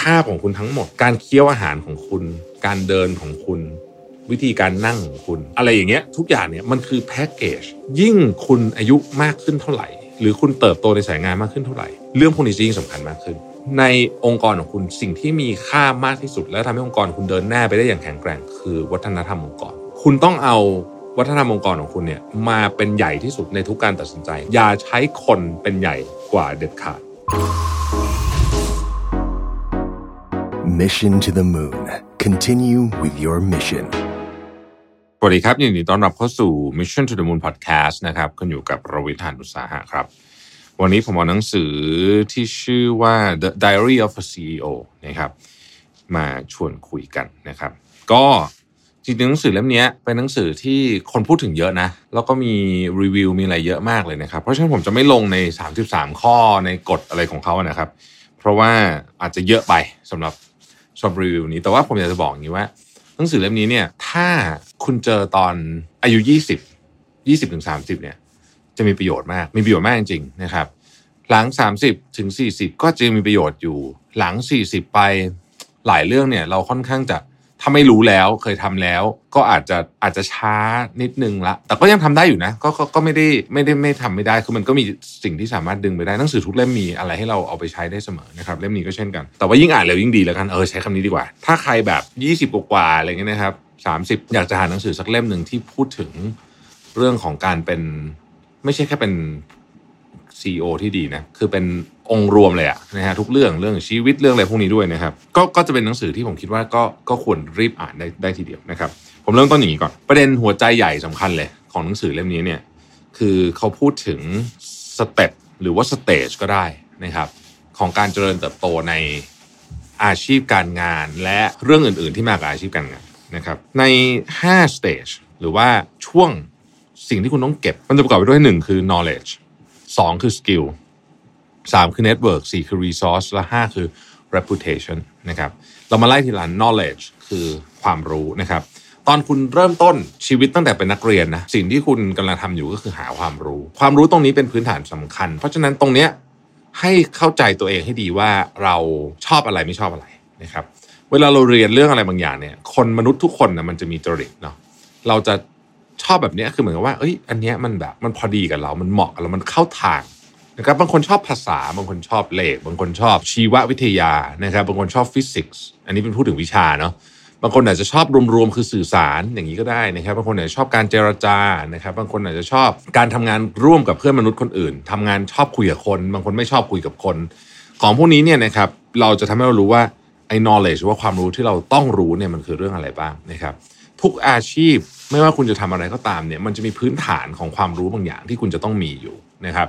ภาของคุณทั้งหมด การเคี้ยวอาหารของคุณ การเดินของคุณ วิธีการนั่งของคุณ อะไรอย่างเงี้ย ทุกอย่างเนี่ยมันคือแพ็กเกจยิ่งคุณอายุมากขึ้นเท่าไหร่ หรือคุณเติบโตในสายงานมากขึ้นเท่าไหร่ เรื่องพวกนี้จะยิ่งสำคัญมากขึ้น ในองค์กรของคุณสิ่งที่มีค่ามากที่สุด และทำให้องค์กรคุณเดินหน้าไปได้อย่างแข็งแกร่ง คือวัฒนธรรมองค์กร คุณต้องเอาวัฒนธรรมองค์กรของคุณเนี่ยมาเป็นใหญ่ที่สุดในทุกการตัดสินใจ อย่าใช้คนเป็นใหญ่กว่าเด็ดขาด Mission to the Moon. Continue with your mission. สวัสดีครับยินดีต้อนรับเข้าสู่ Mission to the Moon Podcast นะครับคุณอยู่กับรวิทานอุตสาหะครับ วันนี้ผมเอาหนังสือที่ชื่อว่า The Diary of a CEO นะครับมาชวนคุยกันนะครับ ก็จริงๆหนังสือเล่มนี้เป็นหนังสือที่คนพูดถึงเยอะนะ แล้วก็มีรีวิวมีอะไรเยอะมากเลยนะครับ เพราะฉะนั้นผมจะไม่ลงใน 33 ข้อในกฎอะไรของเขานะครับ เพราะว่าอาจจะเยอะไปสำหรับ สำหรับรีวิวนี้ แต่ว่าผมอยากจะบอกอย่างนี้ว่าหนังสือเล่มนี้เนี่ย ถ้าคุณเจอตอนอายุ 20 20ถึง30 เนี่ย จะมีประโยชน์มาก มีประโยชน์มากจริงๆนะครับ หลัง 30ถึง40 ก็จะมีประโยชน์อยู่ หลัง 40 ไปหลายเรื่องเนี่ย เราค่อนข้างจะ ถ้าไม่รู้แล้วเคยทำแล้ว ก็อาจจะอาจจะช้านิดนึงละแต่ก็ยังทำได้อยู่นะก็ก็ก็ไม่ได้ไม่ได้ไม่ทำไม่ได้คือมันก็มีสิ่งที่สามารถดึงไปได้หนังสือทุกเล่มมีอะไรให้เราเอาไปใช้ได้เสมอนะครับเล่มนี้ก็เช่นกัน แต่ว่ายิ่งอ่านแล้วยิ่งดีแล้วกันเออใช้คำนี้ดีกว่า ถ้าใครแบบ 20 กว่าอะไรเงี้ยนะครับ30อยากจะหาหนังสือสักเล่มหนึ่งที่พูดถึงเรื่องของการเป็น ไม่ใช่แค่เป็น CEO ที่ดีนะคือเป็น องค์รวมเลยอะนะฮะทุกเรื่องเรื่องชีวิตเรื่องอะไรพวกนี้ด้วยนะครับ ก็ก็จะเป็นหนังสือที่ผมคิดว่าก็ก็ควรรีบอ่านได้ได้ทีเดียวนะครับ ผมเริ่มต้นอย่างนี้ก่อน ประเด็นหัวใจใหญ่สำคัญเลยของหนังสือเล่มนี้เนี่ยคือเขาพูดถึง step หรือว่า stage ก็ได้นะครับ ของการเจริญเติบโตในอาชีพการงาน และเรื่องอื่น ๆ ที่มากับอาชีพการงานนะครับ ใน5 stage หรือว่าช่วงสิ่งที่คุณต้องเก็บ มันจะประกอบไปด้วยหนึ่งคือ knowledge สองคือ skill สามคือ network สี่คือ resource และห้าคือ reputation นะครับเรามาไล่ทีละ knowledge คือความรู้นะครับตอนคุณเริ่มต้นชีวิตตั้งแต่เป็นนักเรียนนะสิ่งที่คุณกำลังทำอยู่ก็คือหาความรู้ ความรู้ตรงนี้เป็นพื้นฐานสำคัญ เพราะฉะนั้นตรงเนี้ยให้เข้าใจตัวเองให้ดีว่าเราชอบอะไรไม่ชอบอะไรนะครับเวลาเราเรียนเรื่องอะไรบางอย่างเนี่ยคนมนุษย์ทุกคนนะมันจะมีจริตเนาะเราจะชอบแบบนี้คือเหมือนกับว่าเอ้ยอันเนี้ยมันแบบมันพอดีกับเรา มันเหมาะกับเรา มันเข้าทาง นะครับบางคนชอบภาษา บางคนชอบเลข บางคนชอบชีววิทยานะครับบางคนชอบฟิสิกส์อันนี้เป็นพูดถึงวิชาเนาะบางคนอาจจะชอบรวมๆคือสื่อสารอย่างนี้ก็ได้นะครับบางคนอาจจะชอบการเจรจานะครับบางคนอาจจะชอบการทำงานร่วมกับเพื่อนมนุษย์คนอื่นทำงานชอบคุยกับคน บางคนไม่ชอบคุยกับคน ของพวกนี้เนี่ยนะครับเราจะทำให้เรารู้ว่าไอ้ knowledge ว่าความรู้ที่เราต้องรู้เนี่ยมันคือเรื่องอะไรบ้างนะครับทุกอาชีพไม่ว่าคุณจะทำอะไรก็ตามเนี่ยมันจะมีพื้นฐานของความรู้บางอย่างที่คุณจะต้องมีอยู่นะครับ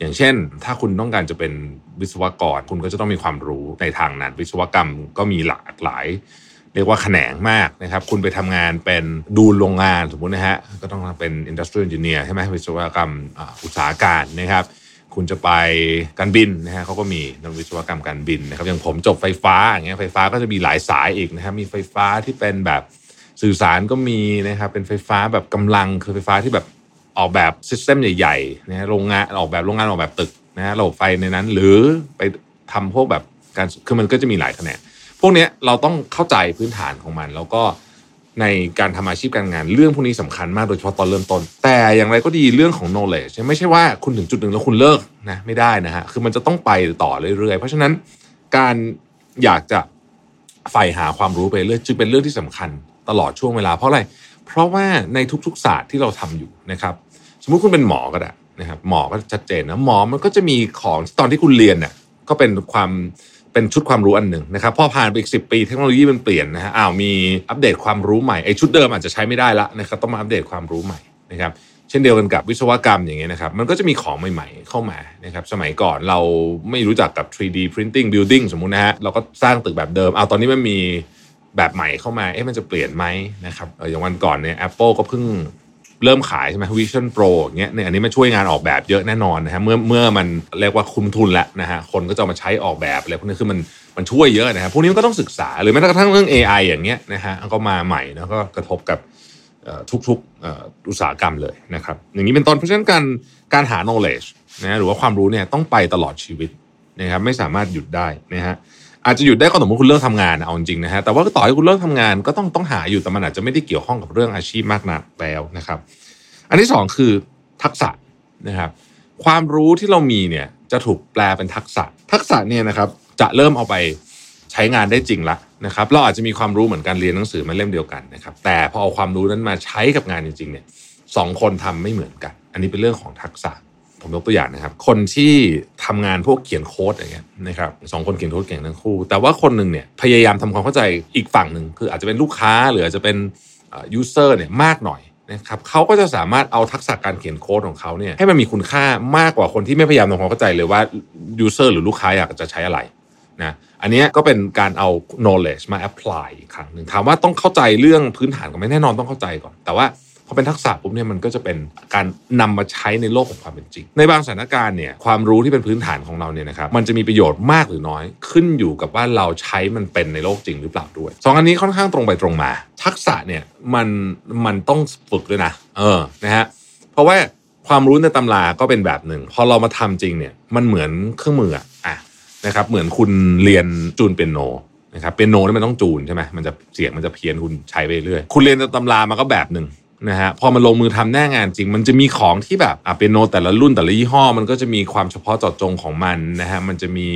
อย่างเช่น ถ้าคุณต้องการจะเป็นวิศวกร คุณก็จะต้องมีความรู้ในทางนั้น วิศวกรรมก็มีหลากหลาย เรียกว่าแขนงมากนะครับ คุณไปทำงานเป็นดูโรงงานสมมุตินะฮะ ก็ต้องเป็น industrial engineer ใช่ไหมวิศวกรรมอุตสาหการนะครับ คุณจะไปการบินนะฮะเขาก็มีนักวิศวกรรมการบินนะครับ อย่างผมจบไฟฟ้าอย่างเงี้ยไฟฟ้าก็จะมีหลายสายอีกนะครับมีไฟฟ้าที่เป็นแบบสื่อสารก็มีนะครับเป็นไฟฟ้าแบบกำลังคือไฟฟ้าที่แบบ ออกแบบซิสเต็มใหญ่ๆนะโรงงานออกแบบโรงงานออกแบบตึกนะระบบไฟในนั้น หรือไปทำพวกแบบการคือมันก็จะมีหลายแขนงพวกนี้เราต้องเข้าใจพื้นฐานของมัน แล้วก็ในการทำอาชีพการงานเรื่องพวกนี้สำคัญมากโดยเฉพาะตอนเริ่มต้น แต่อย่างไรก็ดีเรื่องของ knowledge ไม่ใช่ว่าคุณถึงจุดหนึ่งแล้วคุณเลิกนะไม่ได้นะฮะคือมันจะต้องไปต่อเรื่อยๆ เพราะฉะนั้นการอยากจะใฝ่หาความรู้ไปเรื่อยจึงเป็นเรื่องที่สำคัญตลอดช่วงเวลาเพราะอะไร เพราะว่าในทุกๆศาสตร์ที่เราทำอยู่นะครับ สมมุติคุณเป็นหมอก็ได้นะครับหมอก็ชัดเจนนะหมอมันก็จะมีของตอนที่คุณเรียนเนี่ยก็เป็นความเป็นชุดความรู้อันหนึ่งนะครับพอผ่านไปอีกสิปีเทคโนโลยีมันเปลี่ยนนะฮะอ้าวมีอัปเดตความรู้ใหม่ไอ้ชุดเดิมอาจจะใช้ไม่ได้ละนะครับต้องมาอัปเดตความรู้ใหม่นะครับเช่นเดียวกันกับวิศวกรรมอย่างเงี้ยนะครับมันก็จะมีของใหม่ๆเข้ามานะครับสมัยก่อนเราไม่รู้จักกับ 3D printing building สมมุตินะฮะเราก็สร้างตึกแบบเดิมเอาตอนนี้มันมี แบบใหม่เข้ามาเอ๊ะมันจะเปลี่ยนไหมนะครับอย่างวันก่อนเนี่ย Apple ก็เพิ่งเริ่มขายใช่ไหม Vision Pro อย่างเงี้ยเนี่ยอันนี้มาช่วยงานออกแบบเยอะแน่นอนนะฮะเมื่อเมื่อมันเรียกว่าคุ้มทุนแล้วนะฮะคนก็จะมาใช้ออกแบบอะไรพวกนี้คือมันมันช่วยเยอะนะฮะพวกนี้มันก็ต้องศึกษาหรือแม้กระทั่งเรื่อง AI อย่างเงี้ยนะฮะก็มาใหม่แล้วก็กระทบกับทุกๆอุตสาหกรรมเลยนะครับ อย่างนี้เป็นต้นเพราะฉะนั้นการการหา knowledge นะหรือว่าความรู้เนี่ยต้องไปตลอดชีวิตนะครับไม่สามารถหยุดได้นะฮะ อาจจะหยุดได้ก็ต่อเมื่อคุณเลิกทำงานเอาจริงนะฮะแต่ว่าต่อให้คุณเลิกทำงานก็ต้องต้องหาอยู่แต่มันอาจจะไม่ได้เกี่ยวข้องกับเรื่องอาชีพมากนักแล้วนะครับ อันที่สองคือทักษะนะครับความรู้ที่เรามีเนี่ยจะถูกแปลเป็นทักษะ ทักษะเนี่ยนะครับจะเริ่มเอาไปใช้งานได้จริงละนะครับ เราอาจจะมีความรู้เหมือนกันเรียนหนังสือมาเล่มเดียวกันนะครับ แต่พอเอาความรู้นั้นมาใช้กับงานจริงๆเนี่ยสองคนทำไม่เหมือนกัน อันนี้เป็นเรื่องของทักษะ ผมยกตัวอย่างนะครับ คนที่ทำงานพวกเขียนโค้ดอย่างเงี้ยนะครับสองคนเขียนโค้ดเก่งทั้งคู่ แต่ว่าคนหนึ่งเนี่ยพยายามทำความเข้าใจอีกฝั่งหนึ่งคืออาจจะเป็นลูกค้าหรืออาจจะเป็น user เนี่ยมากหน่อยนะครับเขาก็จะสามารถเอาทักษะการเขียนโค้ดของเขาเนี่ยให้มันมีคุณค่ามากกว่าคนที่ไม่พยายามทำความเข้าใจเลยว่า user หรือลูกค้าอยากจะใช้อะไรนะอันนี้ก็เป็นการเอา knowledge มา apply อีกครั้งหนึ่งถามว่าต้องเข้าใจเรื่องพื้นฐานก็ไม่แน่นอนต้องเข้าใจก่อน แต่ว่า อเป็นทักษะปุ๊บเนี่ยมันก็จะเป็นการนำมาใช้ในโลกของความเป็นจริง ในบางสถานการณ์เนี่ยความรู้ที่เป็นพื้นฐานของเราเนี่ยนะครับมันจะมีประโยชน์มากหรือน้อย ขึ้นอยู่กับว่าเราใช้มันเป็นในโลกจริงหรือเปล่าด้วยสองอันนี้ค่อนข้างตรงไปตรงมา ทักษะเนี่ยมันมันต้องฝึกด้วยนะเออนะฮะเพราะว่าความรู้ในตำราก็เป็นแบบหนึ่งพอเรามาทำจริงเนี่ยมันเหมือนเครื่องมืออะนะครับเหมือนคุณเรียนจูนเปียโนนะครับเปียโนนี่มันต้องจูนใช่ไหมมันจะเสียงมันจะเพี้ยนคุณใช้ไปเรื่อยคุณเรียนในตำรามาก็แบบหนึ่ง นะฮะพอมันลงมือทำแน่งานจริง มันจะมีของที่แบบอะเป็นโนแต่ละรุ่นแต่ละยี่ห้อ มันก็จะมีความเฉพาะเจาะจงของมันนะฮะมันจะมี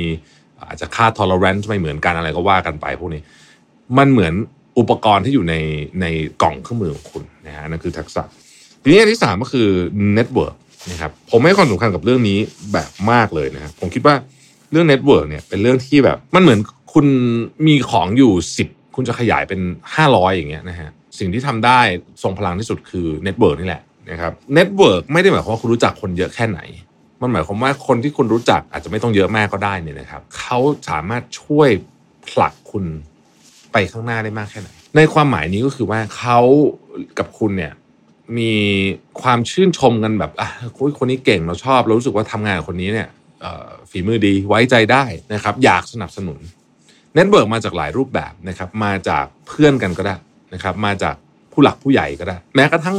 อาจจะค่า tolerance ไม่เหมือนกันอะไรก็ว่ากันไปพวกนี้ มันเหมือนอุปกรณ์ที่อยู่ในในกล่องเครื่องมือของคุณนะฮะนั่นคือทักษะทีนี้อันที่สามก็คือ network นะครับผมให้ความสำคัญกับเรื่องนี้แบบมากเลยนะครับผมคิดว่าเรื่อง network เนี่ยเป็นเรื่องที่แบบมันเหมือนคุณมีของอยู่สิบคุณจะขยายเป็นห้าร้อยอย่างเงี้ยนะฮะ สิ่งที่ทำได้ทรงพลังที่สุดคือ network นี่แหละนะครับ network ไม่ได้หมายความว่าคุณรู้จักคนเยอะแค่ไหน มันหมายความว่าคนที่คุณรู้จักอาจจะไม่ต้องเยอะมากก็ได้เนี่ยนะครับเขาสามารถช่วยผลักคุณไปข้างหน้าได้มากแค่ไหน ในความหมายนี้ก็คือว่าเขากับคุณเนี่ยมีความชื่นชมกันแบบอะคนนี้เก่งเราชอบเรารู้สึกว่าทำงานกับคนนี้เนี่ยฝีมือดีไว้ใจได้นะครับ อย่างสนับสนุน network มาจากหลายรูปแบบนะครับ มาจากเพื่อนกันก็ได้ นะครับมาจากผู้หลักผู้ใหญ่ก็ได้ แม้กระทั่ง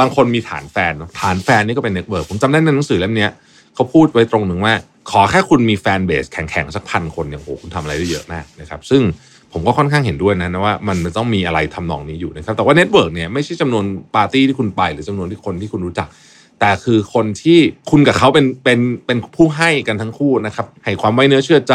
บางคนมีฐานแฟนฐานแฟนนี่ก็เป็น network ผมจำได้ในหนังสือเล่มนี้เขาพูดไว้ตรงหนึ่งว่า ขอแค่คุณมี fanbase แข็งๆ สักพันคนเนี่ยโอ้โหคุณทำอะไรได้เยอะมากนะครับซึ่งผมก็ค่อนข้างเห็นด้วยนะว่ามันต้องมีอะไรทำนองนี้อยู่นะครับแต่ว่า network เนี่ยไม่ใช่จำนวนปาร์ตี้ที่คุณไป หรือจำนวนที่คนที่คุณรู้จัก แต่คือคนที่คุณกับเขาเป็นเป็นเป็นผู้ให้กันทั้งคู่นะครับให้ความไว้เนื้อเชื่อใจ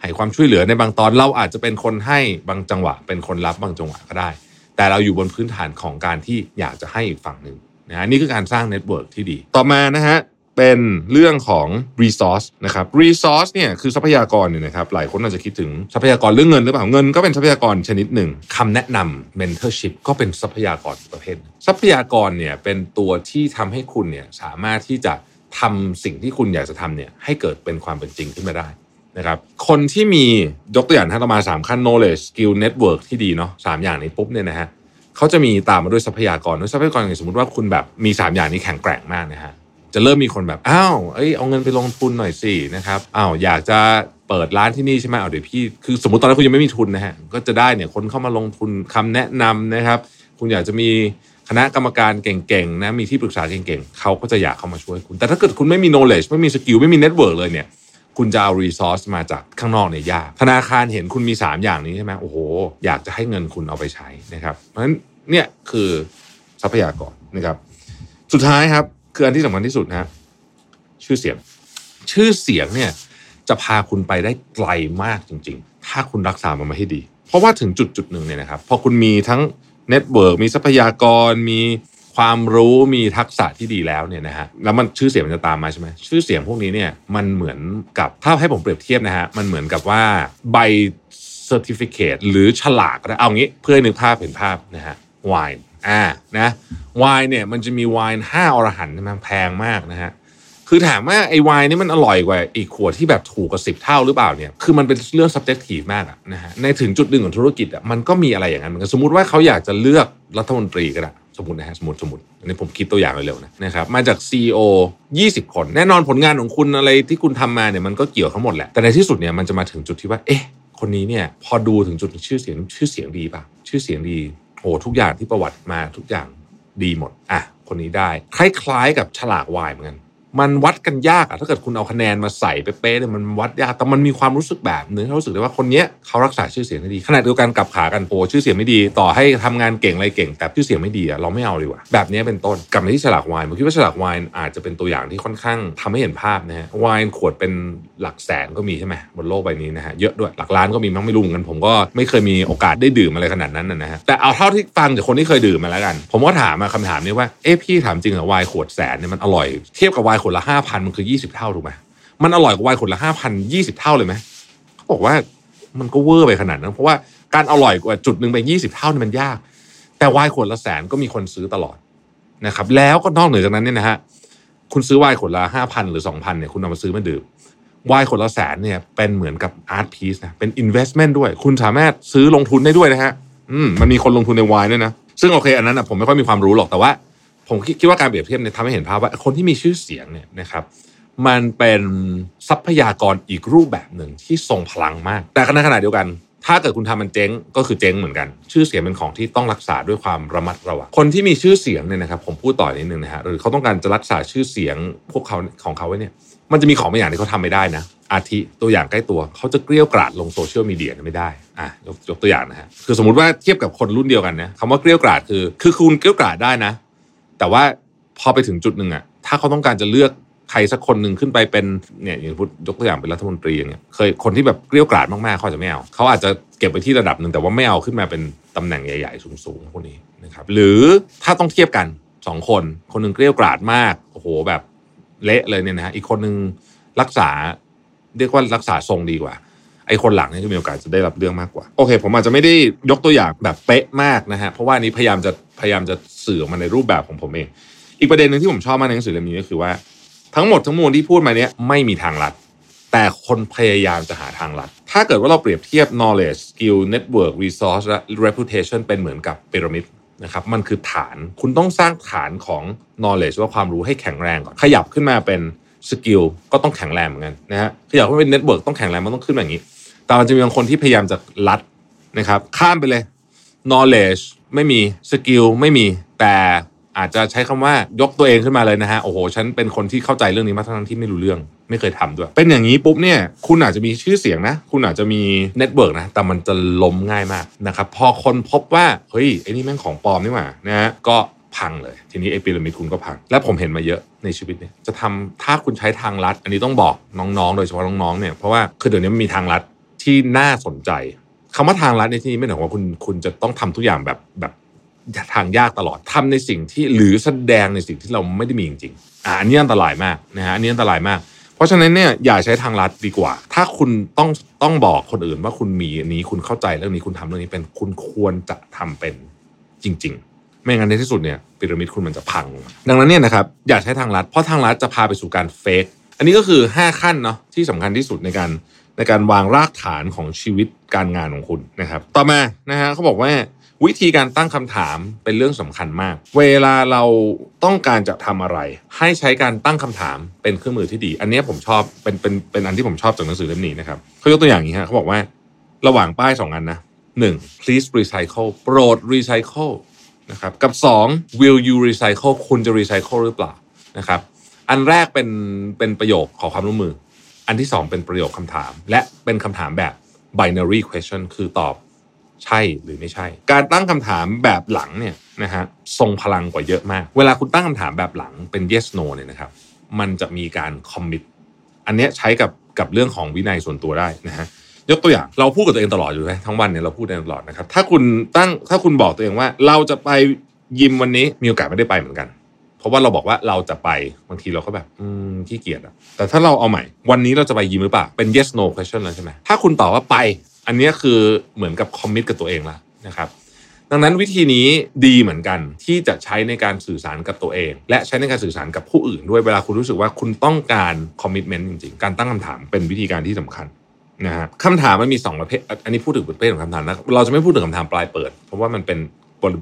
ให้ความช่วยเหลือในบางตอนเราอาจจะเป็นคนให้บางจังหวะ เป็นคนรับบางจังหวะก็ได้ แต่เราอยู่บนพื้นฐานของการที่อยากจะให้อีกฝั่งหนึ่งนะนี่คือการสร้างเน็ตเวิร์กที่ดี ต่อมานะฮะเป็นเรื่องของ resource นะครับ resource เนี่ยคือทรัพยากรเนี่ยนะครับหลายคนอาจจะคิดถึงทรัพยากรเรื่องเงินหรือเปล่าเงินก็เป็นทรัพยากรชนิดหนึ่งคำแนะนำ mentorship ก็เป็นทรัพยากรประเภท ทรัพยากรเนี่ยเป็นตัวที่ทำให้คุณเนี่ยสามารถที่จะทำสิ่งที่คุณอยากจะทำเนี่ยให้เกิดเป็นความเป็นจริงขึ้นมาได้ นะครับคนที่มียกตัวอย่างถ้าเรามาสามขั้น knowledge skill network ที่ดีเนาะสามอย่างนี้ปุ๊บเนี่ยนะฮะเขาจะมีตามมาด้วยทรัพยากรด้วยทรัพยากรอย่างสมมติว่าคุณแบบมีสามอย่างนี้แข็งแกร่งมากนะฮะจะเริ่มมีคนแบบอ้าวเอ้ยเอาเงินไปลงทุนหน่อยสินะครับอ้าวอยากจะเปิดร้านที่นี่ใช่ไหมเอาเดี๋ยวพี่คือสมมติตอนนั้นคุณยังไม่มีทุนนะฮะก็จะได้เนี่ยคนเข้ามาลงทุนคำแนะนำนะครับ คุณอยากจะมีคณะกรรมการเก่งๆนะมีที่ปรึกษาเก่งๆเขาก็จะอยากเข้ามาช่วยคุณ แต่ถ้าเกิดคุณไม่มี knowledge ไม่มี skill ไม่มี network เลยเนี่ย คุณจะเอา resource มาจากข้างนอกเนี่ยยาก ธนาคารเห็นคุณมี 3 อย่างนี้ใช่ไหมโอ้โห อยากจะให้เงินคุณเอาไปใช้นะครับ เพราะฉะนั้นเนี่ยคือทรัพยากรนะครับ สุดท้ายครับคืออันที่สำคัญที่สุดนะชื่อเสียง ชื่อเสียงเนี่ยจะพาคุณไปได้ไกลมากจริง ๆ ถ้าคุณรักษามันมาให้ดี เพราะว่าถึงจุดจุดหนึ่งเนี่ยนะครับพอคุณมีทั้ง network มีทรัพยากรมี ความรู้มีทักษะที่ดีแล้วเนี่ยนะฮะแล้วมันชื่อเสียงมันจะตามมาใช่ไหมชื่อเสียงพวกนี้เนี่ยมันเหมือนกับถ้าให้ผมเปรียบเทียบนะฮะมันเหมือนกับว่าใบ certificate หรือฉลากก็ได้เอางี้เพื่อนึกภาพเห็นภาพนะฮะไวน์อ่านะไวน์เนี่ยมันจะมีไวน์ห้าอรหันต์มันแพงมากนะฮะคือถามว่าไอ้ไวน์นี่มันอร่อยกว่าอีกขวดที่แบบถูกกว่าสิบเท่าหรือเปล่าเนี่ยคือมันเป็นเรื่อง subjective มากนะฮะในถึงจุดหนึ่งของธุรกิจอะมันก็มีอะไรอย่างนั้นเหมือนกันสมมติว่าเขาอยากจะเลือกรัฐมนตรีก็ได้ สมมตินะฮะสมมติสมมติอันนี้ผมคิดตัวอย่างเร็วๆนะนะครับมาจาก CEO 20 คน แน่นอนผลงานของคุณอะไรที่คุณทำมาเนี่ยมันก็เกี่ยวทั้งหมดแหละแต่ในที่สุดเนี่ยมันจะมาถึงจุดที่ว่าเอ๊ะคนนี้เนี่ยพอดูถึงจุดชื่อเสียงชื่อเสียงดีป่ะชื่อเสียงดีโอ้ทุกอย่างที่ประวัติมาทุกอย่างดีหมดอะคนนี้ได้ คล้ายๆ กับฉลากวายเหมือนกัน มันวัดกันยากอะถ้าเกิดคุณเอาคะแนนมาใส่เป๊ะๆเนี่ยมันวัดยากแต่มันมีความรู้สึกแบบนึงเขารู้สึกได้ว่าคนเนี้ยเขารักษาชื่อเสียงได้ดีขณะเดียวกันกับขากันโอชื่อเสียงไม่ดี ต่อให้ทำงานเก่งอะไรเก่ง แต่ชื่อเสียงไม่ดีอะเราไม่เอาดีกว่าแบบนี้เป็นต้นกลับมาที่ฉลากวายผมคิดว่าฉลากวายอาจจะเป็นตัวอย่างที่ค่อนข้างทำให้เห็นภาพนะฮะวายขวดเป็นหลักแสนก็มีใช่ไหมบนโลกใบนี้นะฮะเยอะด้วยหลักล้านก็มีมั้งไม่รู้เหมือนกันผมก็ไม่เคยมีโอกาสได้ดื่มอะไรขนาดนั้นนะฮะแต่เอาเท่าที่ฟังจากคนที่เคยดื่มมาแล้วกัน ผมก็ถามมาคำถามนี้ว่าเอ๊ะพี่ถามจริงเหรอวายขวดแสนเนี่ยมันอร่อยเทียบกับวายขวดละห้าพันมันคือยี่สิบเท่าถูกไหมมันอร่อยกว่าไวน์ขวดละห้าพันยี่สิบเท่าเลยไหมเขาบอกว่ามันก็เวอร์ไปขนาดนั้นเพราะว่าการอร่อยกว่าจุดหนึ่งไปยี่สิบเท่านี่มันยาก แต่ไวน์ขวดละแสนก็มีคนซื้อตลอดนะครับ แล้วก็นอกเหนือจากนั้นเนี่ยนะฮะคุณซื้อไวน์ขวดละห้าพันหรือสองพันเนี่ยคุณเอามาซื้อมาดื่มไวน์ขวดละแสนเนี่ยเป็นเหมือนกับอาร์ตพีซนะเป็นอินเวสท์เมนต์ด้วย คุณสามารถซื้อลงทุนได้ด้วยนะฮะอืมมันมีคนลงทุนในไวน์ด้วยนะ ซึ่งโอเคอันนั้นนะผมไม่ค่อยมีความรู้หรอกแต่ว่า ผมคิดว่าการเปรียบเทียบเนี่ยทำให้เห็นภาพว่าคนที่มีชื่อเสียงเนี่ยนะครับ มันเป็นทรัพยากรอีกรูปแบบหนึ่งที่ทรงพลังมาก แต่ในขณะเดียวกัน ถ้าเกิดคุณทำมันเจ๊งก็คือเจ๊งเหมือนกัน ชื่อเสียงเป็นของที่ต้องรักษาด้วยความระมัดระวังคนที่มีชื่อเสียงเนี่ยนะครับ ผมพูดต่อนิดนึงนะฮะหรือเขาต้องการจะรักษาชื่อเสียงพวกเขาของเขาไว้เนี่ย มันจะมีของบางอย่างที่เขาทำไม่ได้นะอาทิตัวอย่างใกล้ตัวเขาจะเกลี้ยกล่อดลงโซเชียลมีเดียไม่ได้อะยกยกตัวอย่างนะฮะคือสมมติว่าเทียบกับคนรุ่นเดียวกันนะคำว่าเกลี้ยกล่อดคือ คือคุณเกลี้ยกล่อดได้นะ แต่ว่าพอไปถึงจุดหนึ่งอะถ้าเขาต้องการจะเลือกใครสักคนหนึ่งขึ้นไปเป็นเนี่ยอย่างพูดยกตัวอย่างเป็นรัฐมนตรีอย่างเงี้ยเคยคนที่แบบเกลี้ยกล่อดมากๆเขาจะไม่เอาเขาอาจจะเก็บไปที่ระดับหนึ่งแต่ว่าไม่เอาขึ้นมาเป็นตำแหน่งใหญ่ๆสูงๆพวกนี้นะครับหรือถ้าต้องเทียบกันสองคนคนหนึ่งเกลี้ยกล่อดมากโอ้โหแบบเละเลยเนี่ยนะฮะอีกคนหนึ่งรักษาเรียกว่ารักษาทรงดีกว่า ไอ้คนหลังนี่จะมีโอกาสจะได้รับเรื่องมากกว่า โอเค ผมอาจจะไม่ได้ยกตัวอย่างแบบเป๊ะมากนะฮะเพราะว่านี้พยายามจะพยายามจะสื่อออกมาในรูปแบบของผมเอง อีกประเด็นหนึ่งที่ผมชอบมากในหนังสือเล่มนี้ก็คือว่าทั้งหมดทั้งมวลที่พูดมาเนี้ยไม่มีทางลัด แต่คนพยายามจะหาทางลัด ถ้าเกิดว่าเราเปรียบเทียบ knowledge skill network resource และ reputation เป็นเหมือนกับพีระมิดนะครับมันคือฐานคุณต้องสร้างฐานของ knowledge ว่าความรู้ให้แข็งแรงก่อนขยับขึ้นมาเป็น skill ก็ต้องแข็งแรงเหมือนกันนะฮะขยับขึ้นมาเป็น network ต้องแข็งแรงมันต้องขึ้นมาอย่างนี้ แต่มันจะมีบางคนที่พยายามจะลัดนะครับ ข้ามไปเลย knowledge ไม่มี skill ไม่มีแต่อาจจะใช้คำว่ายกตัวเองขึ้นมาเลยนะฮะโอ้โหฉันเป็นคนที่เข้าใจเรื่องนี้มาทั้งที่ไม่รู้เรื่อง ไม่เคยทำด้วย เป็นอย่างนี้ปุ๊บเนี่ยคุณอาจจะมีชื่อเสียงนะ คุณอาจจะมี network นะแต่มันจะล้มง่ายมากนะครับพอคนพบว่าเฮ้ยไอ้นี่แม่งของปลอมนี่หว่านะฮะก็พังเลย ทีนี้ไอ้พีระมิดคุณก็พัง และผมเห็นมาเยอะในชีวิตเนี่ยจะทำถ้าคุณใช้ทางลัด อันนี้ต้องบอกน้องๆ โดยเฉพาะน้องๆเนี่ยเพราะว่าคือเดี๋ยวนี้มันมีทางลัด ที่น่าสนใจคำว่าทางลัดในที่นี้ไม่หมายความว่าคุณคุณจะต้องทำทุกอย่างแบบแบบทางยากตลอดทำในสิ่งที่หรือแสดงในสิ่งที่เราไม่ได้มีจริงๆอ่าอันนี้อันตรายมากนะฮะอันนี้อันตรายมาก เพราะฉะนั้นเนี่ยอย่าใช้ทางลัดดีกว่า ถ้าคุณต้องต้องบอกคนอื่นว่าคุณมีอันนี้คุณเข้าใจเรื่องนี้คุณทำเรื่องนี้เป็นคุณควรจะทำเป็นจริง ๆไม่งั้นในที่สุดเนี่ยพีระมิดคุณมันจะพัง ดังนั้นเนี่ยนะครับอย่าใช้ทางลัด เพราะทางลัดจะพาไปสู่การเฟกอันนี้ก็คือ 5 ขั้นเนาะที่สำคัญที่สุดในการ ในการวางรากฐานของชีวิตการงานของคุณนะครับ ต่อมานะฮะเขาบอกว่าวิธีการตั้งคำถามเป็นเรื่องสำคัญมาก เวลาเราต้องการจะทำอะไร ให้ใช้การตั้งคำถามเป็นเครื่องมือที่ดี อันนี้ผมชอบเป็นเป็นเป็นอันที่ผมชอบจากหนังสือเล่มนี้นะครับเขายกตัวอย่างนี้ฮะเขาบอกว่าระหว่างป้ายสองอันนะหนึ่ง please recycle โปรด recycle นะครับกับ 2 will you recycle คุณจะ recycle หรือเปล่านะครับอันแรกเป็นเป็นประโยคขอความร่วมมือ อันที่ 2 เป็นประโยคคำถาม และเป็นคำถามแบบ binary question คือตอบใช่หรือไม่ใช่ การตั้งคำถามแบบหลังเนี่ยนะฮะทรงพลังกว่าเยอะมาก เวลาคุณตั้งคำถามแบบหลังเป็น yes no เนี่ยนะครับ มันจะมีการ commit อันนี้ใช้กับกับเรื่องของวินัยส่วนตัวได้นะฮะยกตัวอย่างเราพูดกับตัวเองตลอดอยู่ไหมทั้งวันเนี่ยเราพูดตลอดนะครับถ้าคุณตั้งถ้าคุณบอกตัวเองว่าเราจะไปยิมวันนี้มีโอกาสไม่ได้ไปเหมือนกัน ราะว่าเราบอกว่าเราจะไปบางทีเราก็แบบ อืมขี้เกียจอะแต่ถ้าเราเอาใหม่ วันนี้เราจะไปยิมหรือเปล่าเป็น yes no question แล้วใช่ไหมถ้าคุณตอบว่าไป อันนี้คือเหมือนกับคอมมิตกับตัวเองล้วนะครับดังนั้นวิธีนี้ดีเหมือนกันที่จะใช้ในการสื่อสารกับตัวเอง และใช้ในการสื่อสารกับผู้อื่นด้วยเวลาคุณรู้สึกว่าคุณต้องการคอมมิชเมนต์จริงๆ การตั้งคำถามเป็นวิธีการที่สำคัญนะฮะคำถามมันมีสองประเภท อันนี้พูดถึงประเภทของคำถามนะเราจะไม่พูดถึงคำถามปลายเปิด เพราะว่ามันเป็น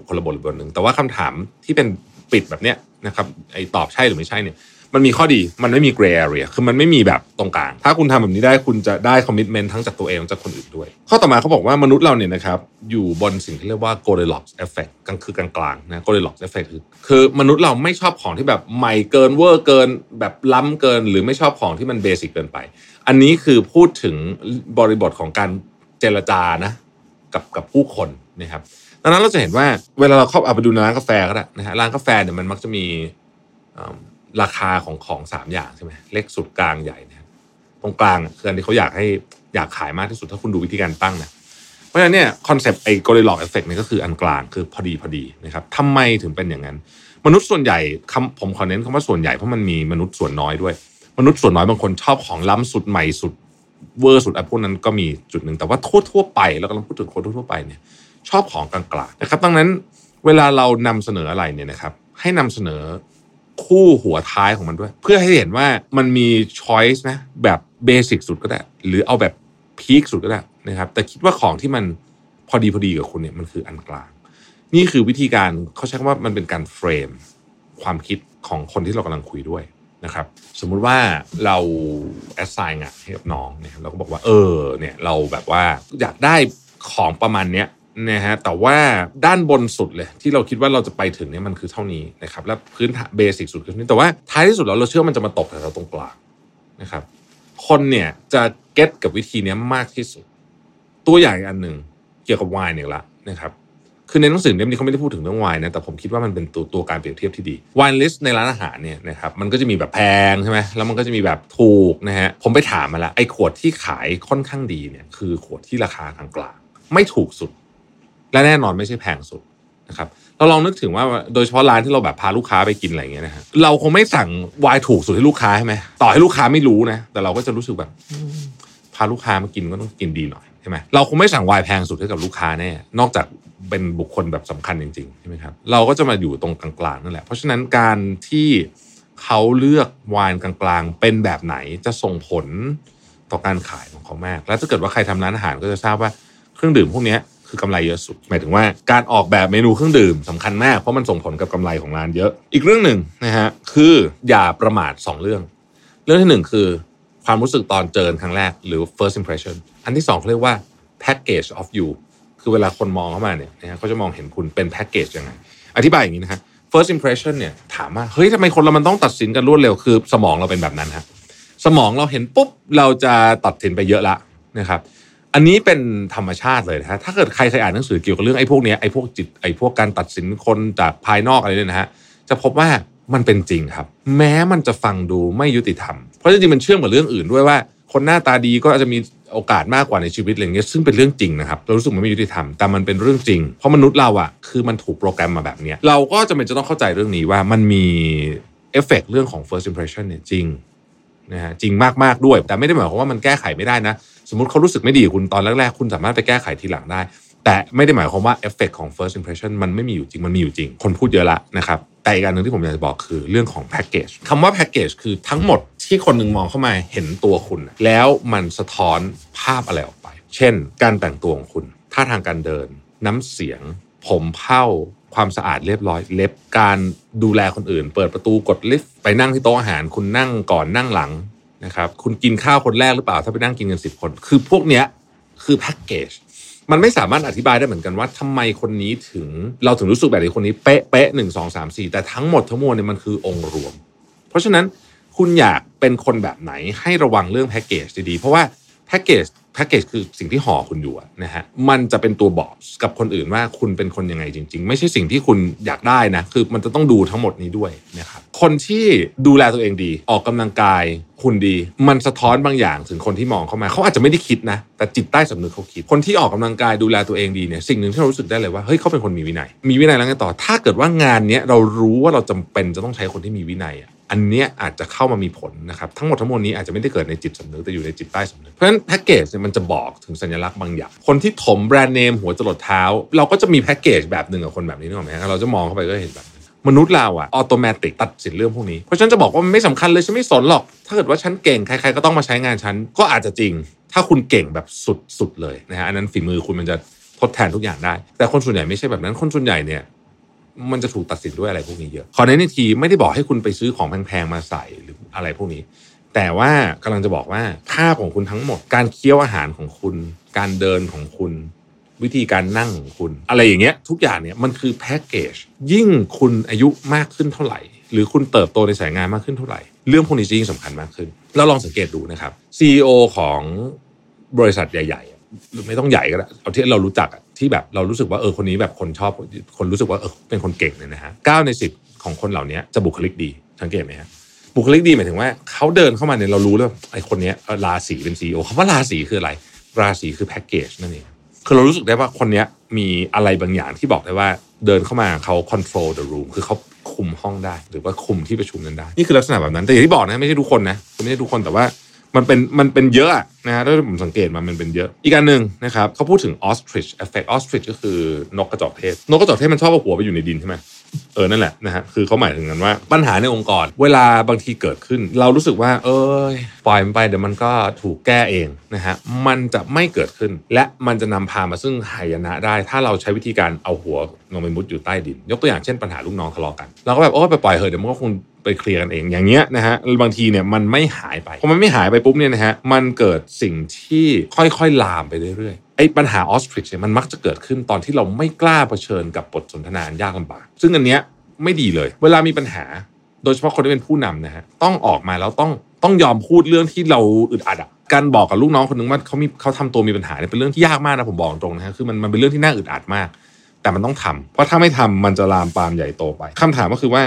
คนละบทบทหนึ่งแต่ว่าคำถามที่เป็นปิดแบบเนี้ย นะครับไอตอบใช่หรือไม่ใช่เนี่ยมันมีข้อดีมันไม่มี gray area คือมันไม่มีแบบตรงกลาง ถ้าคุณทำแบบนี้ได้คุณจะได้ commitment ทั้งจากตัวเองจากคนอื่นด้วย ข้อต่อมาเขาบอกว่ามนุษย์เราเนี่ยนะครับอยู่บนสิ่งที่เรียกว่า Goldilocks effect กลางคือกลางๆนะ Goldilocks effect คือคือมนุษย์เราไม่ชอบของที่แบบใหม่เกินเวอร์เกิน แบบล้ำเกิน หรือไม่ชอบของที่มันเบสิกเกินไป อันนี้คือพูดถึงบริบทของการเจรจานะกับกับผู้คนนะครับ ดังนั้นเราจะเห็นว่าเวลาเราเข้าไปดูร้านกาแฟก็ได้นะฮะร้านกาแฟเนี่ยมันมักจะมีราคาของของสามอย่างใช่ไหมเล็กสุดกลางใหญ่นะตรงกลางคืออันที่เขาอยากให้อยากขายมากที่สุดถ้าคุณดูวิธีการตั้งนะเพราะฉะนั้นเนี่ย concept ไอ้ Goldilocks effect นี่ก็คืออันกลางคือพอดีพอดีนะครับทำไมถึงเป็นอย่างนั้น มนุษย์ส่วนใหญ่คำผมขอเน้นคำว่าส่วนใหญ่เพราะมันมีมนุษย์ส่วนน้อยด้วย มนุษย์ส่วนน้อยบางคนชอบของล้ำสุดใหม่สุดเวอร์สุดอะไรพวกนั้นก็มีจุดหนึ่งแต่ว่าทั่วทั่วไป แล้วก็เราพูดถึงคนทั่วไปเนี่ย ชอบของกลางๆนะครับดังนั้นเวลาเรานำเสนออะไรเนี่ยนะครับ ให้นำเสนอคู่หัวท้ายของมันด้วย เพื่อให้เห็นว่ามันมี choice นะแบบ basic สุดก็ได้ หรือเอาแบบ peak สุดก็ได้นะครับ แต่คิดว่าของที่มันพอดีพอดีกับคุณเนี่ยมันคืออันกลาง นี่คือวิธีการเขาใช้คำว่ามันเป็นการ frameความคิดของคนที่เรากำลังคุยด้วยนะครับ สมมุติว่าเราแอสไซน์งานให้กับน้องเนี่ยเราก็บอกว่าเออเนี่ยเราแบบว่าอยากได้ของประมาณเนี้ย นะฮะแต่ว่าด้านบนสุดเลย ที่เราคิดว่าเราจะไปถึงเนี่ยมันคือเท่านี้นะครับและพื้นฐานเบสิกสุดคือนี้แต่ว่าท้ายที่สุดแล้วเราเชื่อมันจะมาตกแถวตรงกลางนะครับ คนเนี่ยจะเก็ตกับวิธีนี้มากที่สุด ตัวอย่างอันหนึ่งเกี่ยวกับวายเนี่ยละนะครับคือในหนังสือเล่มนี้เขาไม่ได้พูดถึงเรื่องวายนะแต่ผมคิดว่ามันเป็นตัวตัวการเปรียบเทียบที่ดีวายลิสต์ในร้านอาหารเนี่ยนะครับมันก็จะมีแบบแพงใช่ไหมแล้วมันก็จะมีแบบถูกนะฮะผมไปถามมาแล้วไอ้ขวดที่ขายค่อนข้างดีเนี่ยคือขวดที่ราคากลางๆไม่ถูกสุด และแน่นอนไม่ใช่แพงสุดนะครับเราลองนึกถึงว่าโดยเฉพาะร้านที่เราแบบพาลูกค้าไปกินอะไรเงี้ยนะฮะเราคงไม่สั่งวายถูกสุดให้ลูกค้าใช่ไหมต่อให้ลูกค้าไม่รู้นะแต่เราก็จะรู้สึกแบบพาลูกค้ามากินก็ต้องกินดีหน่อยใช่ไหมเราคงไม่สั่งวายแพงสุดให้กับลูกค้าแน่นอกจากเป็นบุคคลแบบสำคัญจริงๆใช่ไหมครับเราก็จะมาอยู่ตรงกลางๆนั่นแหละเพราะฉะนั้นการที่เขาเลือกวายกลางๆ เป็นแบบไหนจะส่งผลต่อการขายของเขามาก แล้วถ้าเกิดว่าใครทำร้านอาหารก็จะทราบว่าเครื่องดื่มพวกนี้ คือกำไรเยอะสุด หมายถึงว่าการออกแบบเมนูเครื่องดื่มสำคัญมากเพราะมันส่งผลกับกำไรของร้านเยอะ อีกเรื่องหนึ่งนะฮะคืออย่าประมาท 2 เรื่อง เรื่องที่ 1 คือ ความรู้สึกตอนเจอครั้งแรกหรือ first impression อันที่2เขาเรียกว่า package of you คือเวลาคนมองเข้ามาเนี่ยนะฮะเขาจะมองเห็นคุณเป็นแพ็กเกจยังไง อธิบายอย่างนี้นะฮะ first impression เนี่ยถามว่าเฮ้ยทำไมคนเรามันต้องตัดสินกันรวดเร็วคือ สมองเราเป็นแบบนั้นฮะสมองเราเห็นปุ๊บเราจะตัดสินไปเยอะละนะครับ อันนี้เป็นธรรมชาติเลยนะฮะถ้าเกิดใครเคยอ่านหนังสือเกี่ยวกับเรื่องไอ้พวกนี้ไอ้พวกจิตไอ้พวกการตัดสินคนจากภายนอกอะไรเนี่ยนะฮะจะพบว่ามันเป็นจริงครับ แม้มันจะฟังดูไม่ยุติธรรม เพราะจริงๆมันเชื่อมกับเรื่องอื่นด้วยว่า คนหน้าตาดีก็อาจจะมีโอกาสมากกว่าในชีวิตอะไรเงี้ยซึ่งเป็นเรื่องจริงนะครับเรารู้สึกมันไม่ยุติธรรมแต่มันเป็นเรื่องจริง เพราะมนุษย์เราอะคือมันถูกโปรแกรมมาแบบเนี้ยเราก็จะเป็นจะต้องเข้าใจเรื่องนี้ว่ามันมีเอฟเฟกเรื่องของ first impression เนี่ยจริงนะฮะจริงมากๆด้วย แต่ไม่ได้หมายความว่ามันแก้ไขไม่ได้นะ สมมติเขารู้สึกไม่ดีคุณตอนแรกๆ คุณสามารถไปแก้ไขทีหลังได้ แต่ไม่ได้หมายความว่าเอฟเฟกของ first impression มันไม่มีอยู่จริงมันมีอยู่จริง คนพูดเยอะละนะครับแต่อีกอันหนึ่งที่ผมอยากจะบอกคือเรื่องของแพ็กเกจคำว่าแพ็กเกจคือทั้งหมดที่คนหนึ่งมองเข้ามาเห็นตัวคุณ แล้วมันสะท้อนภาพอะไรออกไป เช่น การแต่งตัวของคุณท่าทางการเดิน น้ำเสียง ผมเผ้าความสะอาดเรียบร้อย เล็บการดูแลคนอื่น เปิดประตูกดลิฟต์ไปนั่งที่โต๊ะอาหาร คุณนั่งก่อนนั่งหลัง นะครับคุณกินข้าวคนแรกหรือเปล่า ถ้าไปนั่งกินกันสิบคน คือพวกเนี้ยคือแพ็กเกจมันไม่สามารถอธิบายได้เหมือนกันว่าทำไมคนนี้ถึงเราถึงรู้สึกแบบนี้คนนี้เป๊ะเป๊ะหนึ่งสองสามสี่แต่ทั้งหมดทั้งมวลเนี่ยมันคือองค์รวม เพราะฉะนั้นคุณอยากเป็นคนแบบไหนให้ระวังเรื่องแพ็กเกจดีๆ เพราะว่าแพ็กเกจ แพ็กเกจคือสิ่งที่ห่อคุณอยู่นะฮะมันจะเป็นตัวบอกกับคนอื่นว่าคุณเป็นคนยังไงจริง ๆ ไม่ใช่สิ่งที่คุณอยากได้นะคือมันจะต้องดูทั้งหมดนี้ด้วยนะครับคนที่ดูแลตัวเองดี ออกกำลังกายคุณดี มันสะท้อนบางอย่างถึงคนที่มองเข้ามาเขาอาจจะไม่ได้คิดนะ แต่จิตใต้สำนึกเขาคิด คนที่ออกกำลังกายดูแลตัวเองดีเนี่ยสิ่งหนึ่งที่เรารู้สึกได้เลยว่าเฮ้ยเขาเป็นคนมีวินัย มีวินัยแล้วไงต่อ ถ้าเกิดว่างานเนี้ยเรารู้ว่าเราจำเป็นจะต้องใช้คนที่มีวินัย อันนี้อาจจะเข้ามามีผลนะครับทั้งหมดทั้งมวลนี้อาจจะไม่ได้เกิดในจิตสำนึกแต่อยู่ในจิตใต้สำนึกเพราะฉะนั้นแพ็กเกจเนี่ยมันจะบอกถึงสัญลักษณ์บางอย่างคนที่ถมแบรนด์เนมหัวจรดเท้า เราก็จะมีแพ็กเกจแบบหนึ่งกับคนแบบนี้นึกออกไหมเราจะมองเข้าไปก็เห็นแบบมนุษย์เราอะออโตเมติกตัดสินเรื่องพวกนี้ เพราะฉันจะบอกว่ามันไม่สำคัญเลย ฉันไม่สนหรอก ถ้าเกิดว่าฉันเก่ง ใครๆก็ต้องมาใช้งานฉัน ก็อาจจะจริง ถ้าคุณเก่งแบบสุดๆเลยนะฮะอันนั้นฝีมือคุณมันจะทดแทนทุกอย่างได้ แต่คนส่วนใหญ่ไม่ใช่แบบนั้นคนส่วนใหญ่เนี่ย มันจะถูกตัดสินด้วยอะไรพวกนี้เยอะ ขอเน้นทีไม่ได้บอกให้คุณไปซื้อของแพงๆมาใส่หรืออะไรพวกนี้ แต่ว่ากำลังจะบอกว่าภาพของคุณทั้งหมด การเคี้ยวอาหารของคุณ การเดินของคุณ วิธีการนั่งของคุณ อะไรอย่างเงี้ย ทุกอย่างเนี่ยมันคือแพ็กเกจยิ่งคุณอายุมากขึ้นเท่าไหร่ หรือคุณเติบโตในสายงานมากขึ้นเท่าไหร่ เรื่องพวกนี้จะยิ่งสำคัญมากขึ้น เราลองสังเกตดูนะครับ CEO ของบริษัทใหญ่ หรือไม่ต้องใหญ่ก็ได้เอาที่เรารู้จักที่แบบเรารู้สึกว่าเออคนนี้แบบคนชอบคนรู้สึกว่าเออเป็นคนเก่งเนี่ยนะฮะเก้าในสิบของคนเหล่านี้จะบุคลิกดีสังเกตไหมฮะบุคลิกดีหมายถึงว่าเขาเดินเข้ามาเนี่ยเรารู้แล้วไอ้คนนี้ราศีเป็นซีอคำว่าราศีคืออะไร ราศีคือแพ็กเกจนั่นเองคือเรารู้สึกได้ว่าคนนี้มีอะไรบางอย่างที่บอกได้ว่าเดินเข้ามาเขา control the room คือเขาคุมห้องได้ หรือว่าคุมที่ประชุมนั้นได้ นี่คือลักษณะแบบนั้น แต่อย่างที่บอกนะไม่ใช่ทุกคนนะไม่ใช่ทุกคนแต่ว่า มันเป็นมันเป็นเยอะนะฮะถ้าผมสังเกตมามันเป็นเยอะ อีกการหนึ่งนะครับเขาพูดถึง ostrich effect ostrich ก็คือนกกระจอกเทศ นกกระจอกเทศมันชอบเอาหัวไปอยู่ในดินใช่ไหมเออนั่นแหละนะฮะคือเขาหมายถึงกันว่าปัญหาในองค์กร เวลาบางทีเกิดขึ้น เรารู้สึกว่า เอ้ยปล่อยมันไปเดี๋ยวมันก็ถูกแก้เองนะฮะมันจะไม่เกิดขึ้น และมันจะนำพามาซึ่งหายนะได้ ถ้าเราใช้วิธีการเอาหัวลงไปมุดอยู่ใต้ดิน ยกตัวอย่างเช่นปัญหาลูกน้องทะเลาะกันเราก็แบบโอ้ยไปปล่อยเหอะเดี๋ยวมันก็คง ไปเคลียร์กันเองอย่างเงี้ยนะฮะบางทีเนี่ยมันไม่หายไปพอมันไม่หายไปปุ๊บเนี่ยนะฮะมันเกิดสิ่งที่ค่อยๆลามไปเรื่อยๆไอ้ปัญหาออสทริชเนี่ยมันมักจะเกิดขึ้นตอนที่เราไม่กล้าเผชิญกับบทสนทนายากลำบาก ซึ่งอันเนี้ยไม่ดีเลย เวลามีปัญหา โดยเฉพาะคนที่เป็นผู้นำนะฮะต้องออกมาแล้วต้องต้องยอมพูดเรื่องที่เราอึดอัดอะการบอกกับลูกน้องคนนึงว่าเขามีเขาทำตัวมีปัญหาเนี่ยเป็นเรื่องที่ยากมากนะผมบอกตรงนะฮะคือมันมันเป็นเรื่องที่น่าอึดอัดมาก แต่มันต้องทำเพราะถ้าไม่ทำมันจะลามปามใหญ่โตไปคำถามก็คือว่า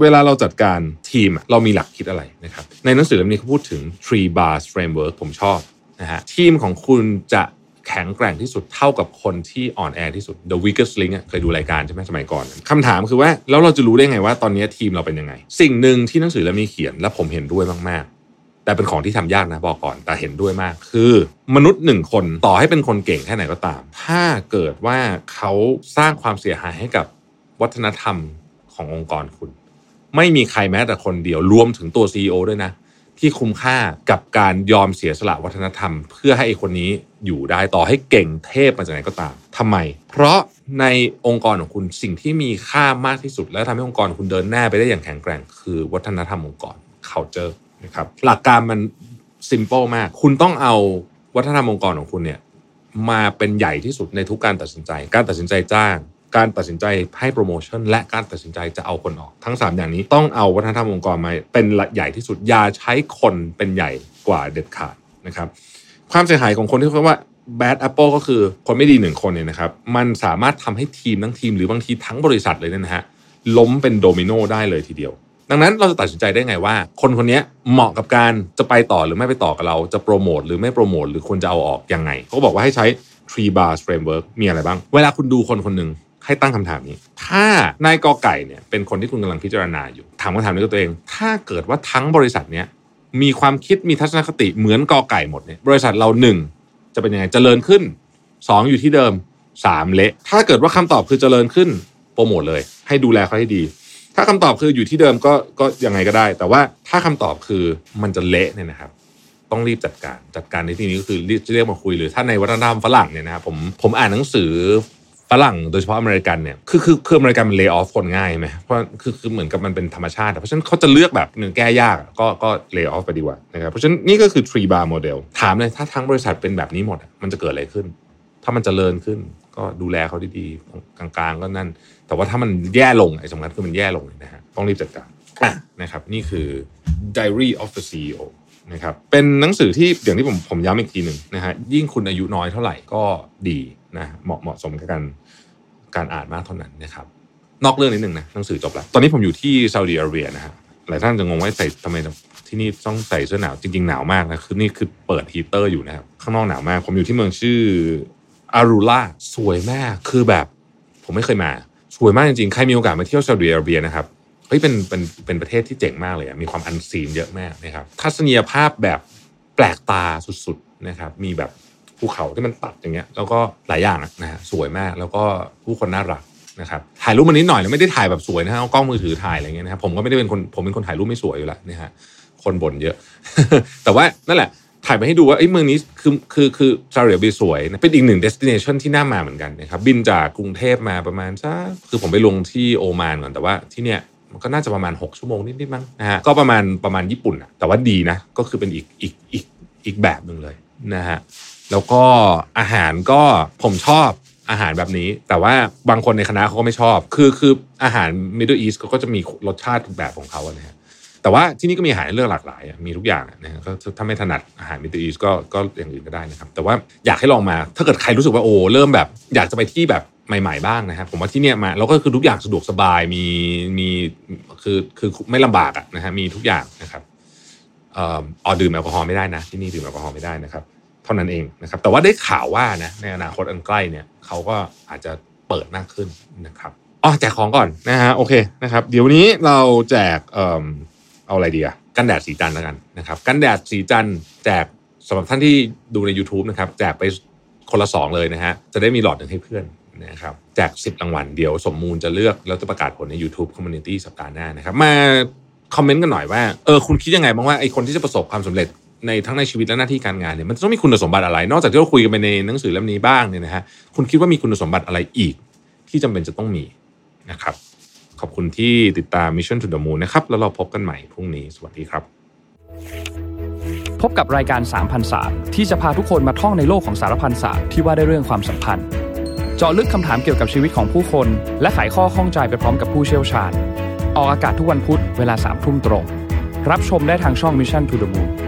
เวลาเราจัดการทีมเรามีหลักคิดอะไรนะครับในหนังสือเล่มนี้เขาพูดถึง three bars framework ผมชอบนะฮะทีมของคุณจะแข็งแกร่งที่สุดเท่ากับคนที่อ่อนแอที่สุด the weakest link เคยดูรายการใช่ไหมสมัยก่อนคำถามคือว่าแล้วเราจะรู้ได้ไงว่าตอนนี้ทีมเราเป็นยังไง สิ่งหนึ่งที่หนังสือเล่มนี้เขียนและผมเห็นด้วยมากๆ แต่เป็นของที่ทำยากนะบอกก่อนแต่เห็นด้วยมาก คือ มนุษย์หนึ่งคนต่อให้เป็นคนเก่งแค่ไหนก็ตาม ถ้าเกิดว่าเขาสร้างความเสียหายให้กับวัฒนธรรมขององค์กรคุณ ไม่มีใครแม้แต่คนเดียวรวมถึงตัว CEO ด้วยนะ ที่คุ้มค่ากับการยอมเสียสละวัฒนธรรม เพื่อให้ไอคนนี้อยู่ได้ต่อให้เก่งเทพมาจากไหนก็ตามทำไม เพราะในองค์กรของคุณสิ่งที่มีค่ามากที่สุด และทำให้องค์กรคุณเดินหน้าไปได้อย่างแข็งแกร่ง คือวัฒนธรรมองค์กร culture นะครับหลักการมัน simple มาก คุณต้องเอาวัฒนธรรมองค์กรของคุณเนี่ยมาเป็นใหญ่ที่สุดในทุกการตัดสินใจ การตัดสินใจจ้าง การตัดสินใจให้โปรโมชั่นและการตัดสินใจจะเอาคนออก ทั้ง 3 อย่างนี้ต้องเอาวัฒนธรรมองค์กรมาเป็นใหญ่ที่สุดอย่าใช้คนเป็นใหญ่กว่าเด็ดขาดนะครับความเสียหายของคนที่เขาว่า bad apple ก็คือคนไม่ดีหนึ่งคนเนี่ยนะครับมันสามารถทำให้ทีมทั้งทีมหรือบางทีทั้งบริษัทเลยเนี่ยนะฮะล้มเป็นโดมิโนได้เลยทีเดียว ดังนั้นเราจะตัดสินใจได้ไงว่า คนคนนี้เหมาะกับการจะไปต่อหรือไม่ไปต่อกับเราจะโปรโมทหรือไม่โปรโมทหรือควรจะเอาออกยังไงเขาบอกว่าให้ใช้ three bars framework มีอะไรบ้าง เวลาคุณดูคนคนหนึ่ง ให้ตั้งคำถามนี้ ถ้านายกอไก่เนี่ยเป็นคนที่คุณกำลังพิจารณาอยู่ ถามคำถามนี้กับตัวเอง ถ้าเกิดว่าทั้งบริษัทเนี้ยมีความคิดมีทัศนคติเหมือนกอไก่หมดเนี่ยบริษัทเราหนึ่งจะเป็นยังไงเจริญขึ้นสองอยู่ที่เดิมสามเละ ถ้าเกิดว่าคำตอบคือเจริญขึ้นโปรโมทเลย ให้ดูแลเขาให้ดี ถ้าคำตอบคืออยู่ที่เดิมก็ก็ยังไงก็ได้ แต่ว่าถ้าคำตอบคือมันจะเละเนี่ยนะครับต้องรีบจัดการจัดการในที่นี้ก็คือเรียกเรียกมาคุยหรือถ้าในวัฒนธรรมฝรั่งเนี่ยนะครับผมผมอ่านหนังสือ ฝรั่งโดยเฉพาะอเมริกันเนี่ยคือคือคืออเมริกันมันเลิกออฟคนง่ายไหมเพราะคือคือเหมือนกับมันเป็นธรรมชาติ เพราะฉะนั้นเขาจะเลือกแบบหนึ่งแก้ยากก็ก็เลิกออฟไปดีกว่านะครับเพราะฉะนั้นนี่ก็คือ three bar model ถามเลยถ้าทั้งบริษัทเป็นแบบนี้หมดมันจะเกิดอะไรขึ้น ถ้ามันจเจริญขึ้น ก็ดูแลเขาดีๆกลางๆก็นั่น แต่ว่าถ้ามันแย่ลงไอ้สำคัญคือมันแย่ลงนะฮะต้องรีบจัดการนะครับนี่คือ Diary of the CEO นะครับเป็นหนังสือที่อย่างที่ผมผมย้ำอีกทีหนึ่งนะฮะยิ่งคุณอายุน้อยเท่าไหร่ก็ดี นะเหมาะเหมาะสมกับการการอ่านมากเท่านั้นนะครับ นอกเรื่องนิดหนึ่งนะหนังสือจบแล้ว ตอนนี้ผมอยู่ที่ซาอุดิอาระเบียนะฮะหลายท่านจะงงว่าใส่ทำไมที่นี่ต้องใส่เสื้อหนาวจริงๆหนาวมากนะคือนี่คือเปิดฮีเตอร์อยู่นะครับข้างนอกหนาวมาก ผมอยู่ที่เมืองชื่ออัลอูลาสวยมากคือแบบ ผมไม่เคยมา สวยมากจริงๆใครมีโอกาสมาเที่ยวซาอุดิอาระเบียนะครับเฮ้ยเป็นเป็นเป็นประเทศที่เจ๋งมากเลยมีความ unseen เยอะมากนะครับทัศนียภาพแบบแปลกตาสุดๆนะครับมีแบบ ภูเขาที่มันตัดอย่างเงี้ยแล้วก็หลายอย่างนะฮะสวยมากแล้วก็ผู้คนน่ารักนะครับถ่ายรูปมานิดหน่อยแล้วไม่ได้ถ่ายแบบสวยนะฮะเอากล้องมือถือถ่ายอะไรเงี้ยนะครับผมก็ไม่ได้เป็นคนผมเป็นคนถ่ายรูปไม่สวยอยู่แล้วนะฮะคนบ่นเยอะ แต่ว่านั่นแหละถ่ายไปให้ดูว่าไอ้เมืองนี้คือคือคือซาอุดิอาระเบีสวยเป็นอีกหนึ่งเดสติเนชันที่น่ามาเหมือนกันนะครับบินจากกรุงเทพมาประมาณสักคือผมไปลงที่โอมานก่อนแต่ว่าที่เนี้ยมันก็น่าจะประมาณ 6 ชั่วโมงนิดๆมั้งนะฮะก็ประมาณประมาณญี่ปุ่นอะแต่ว่าดีนะก็คือเป็นอีกอีกอีกอีกแบบหนึ่งเลยนะฮะ แล้วก็อาหารก็ผมชอบอาหารแบบนี้ แต่ว่าบางคนในคณะเขาก็ไม่ชอบ คือคืออาหาร Middle East เขาก็จะมีรสชาติทุกแบบของเขาอะนะฮะแต่ว่าที่นี่ก็มีอาหารให้เลือกหลากหลายมีทุกอย่างนะฮะก็ถ้าไม่ถนัดอาหาร Middle East ก็ก็อย่างอื่นก็ได้นะครับ แต่ว่าอยากให้ลองมา ถ้าเกิดใครรู้สึกว่าโอ้เริ่มแบบ อยากจะไปที่แบบใหม่ ๆ บ้างนะครับผมว่าที่เนี่ยมาแล้วก็คือทุกอย่างสะดวกสบายมีมีคือคือไม่ลำบากอะนะฮะมีทุกอย่างนะครับเอ่ออดื่มแอลกอฮอล์ไม่ได้นะ ที่นี่ดื่มแอลกอฮอล์ไม่ได้นะครับ ท่านั้นเองนะครับแต่ว่าได้ข่าวว่านะในอนาคตอันใกล้เนี่ยเขาก็อาจจะเปิดมากขึ้นนะครับอ๋อแจกของก่อนนะฮะโอเคนะครับเดี๋ยวนี้เราแจกเอ่อเอาอะไรดีอะกันแดดสีจันแล้วกันนะครับกันแดดสีจันแจกสำหรับท่านที่ดูใน YouTube นะครับแจกไปคนละสองเลยนะฮะจะได้มีหลอดหนึ่งให้เพื่อนนะครับแจก 10รางวัลเดี๋ยวสมมูลจะเลือกแล้วจะประกาศผลใน YouTube Community สัปดาห์หน้านะครับมาคอมเมนต์กันหน่อยว่าเออคุณคิดยังไงบ้างว่าไอคนที่จะประสบความสำเร็จ ในทั้งในชีวิตและหน้าที่การงานเนี่ยมันต้องมีคุณสมบัติอะไร นอกจากที่เราคุยกันไปในหนังสือเล่มนี้บ้างเนี่ยนะฮะคุณคิดว่ามีคุณสมบัติอะไรอีก ที่จำเป็นจะต้องมีนะครับ ขอบคุณที่ติดตาม Mission to the Moon นะครับแล้วเราพบกันใหม่พรุ่งนี้สวัสดีครับ พบกับรายการสามพันศาที่จะพาทุกคนมาท่องในโลกของสารพันศาสตร์ที่ว่าได้เรื่องความสัมพันธ์ เจาะลึกคำถามเกี่ยวกับชีวิตของผู้คน และไขข้อข้องใจไปพร้อมกับผู้เชี่ยวชาญ ออกอากาศทุกวันพุธเวลาสามทุ่มตรง รับชมได้ทางช่อง Mission to the Moon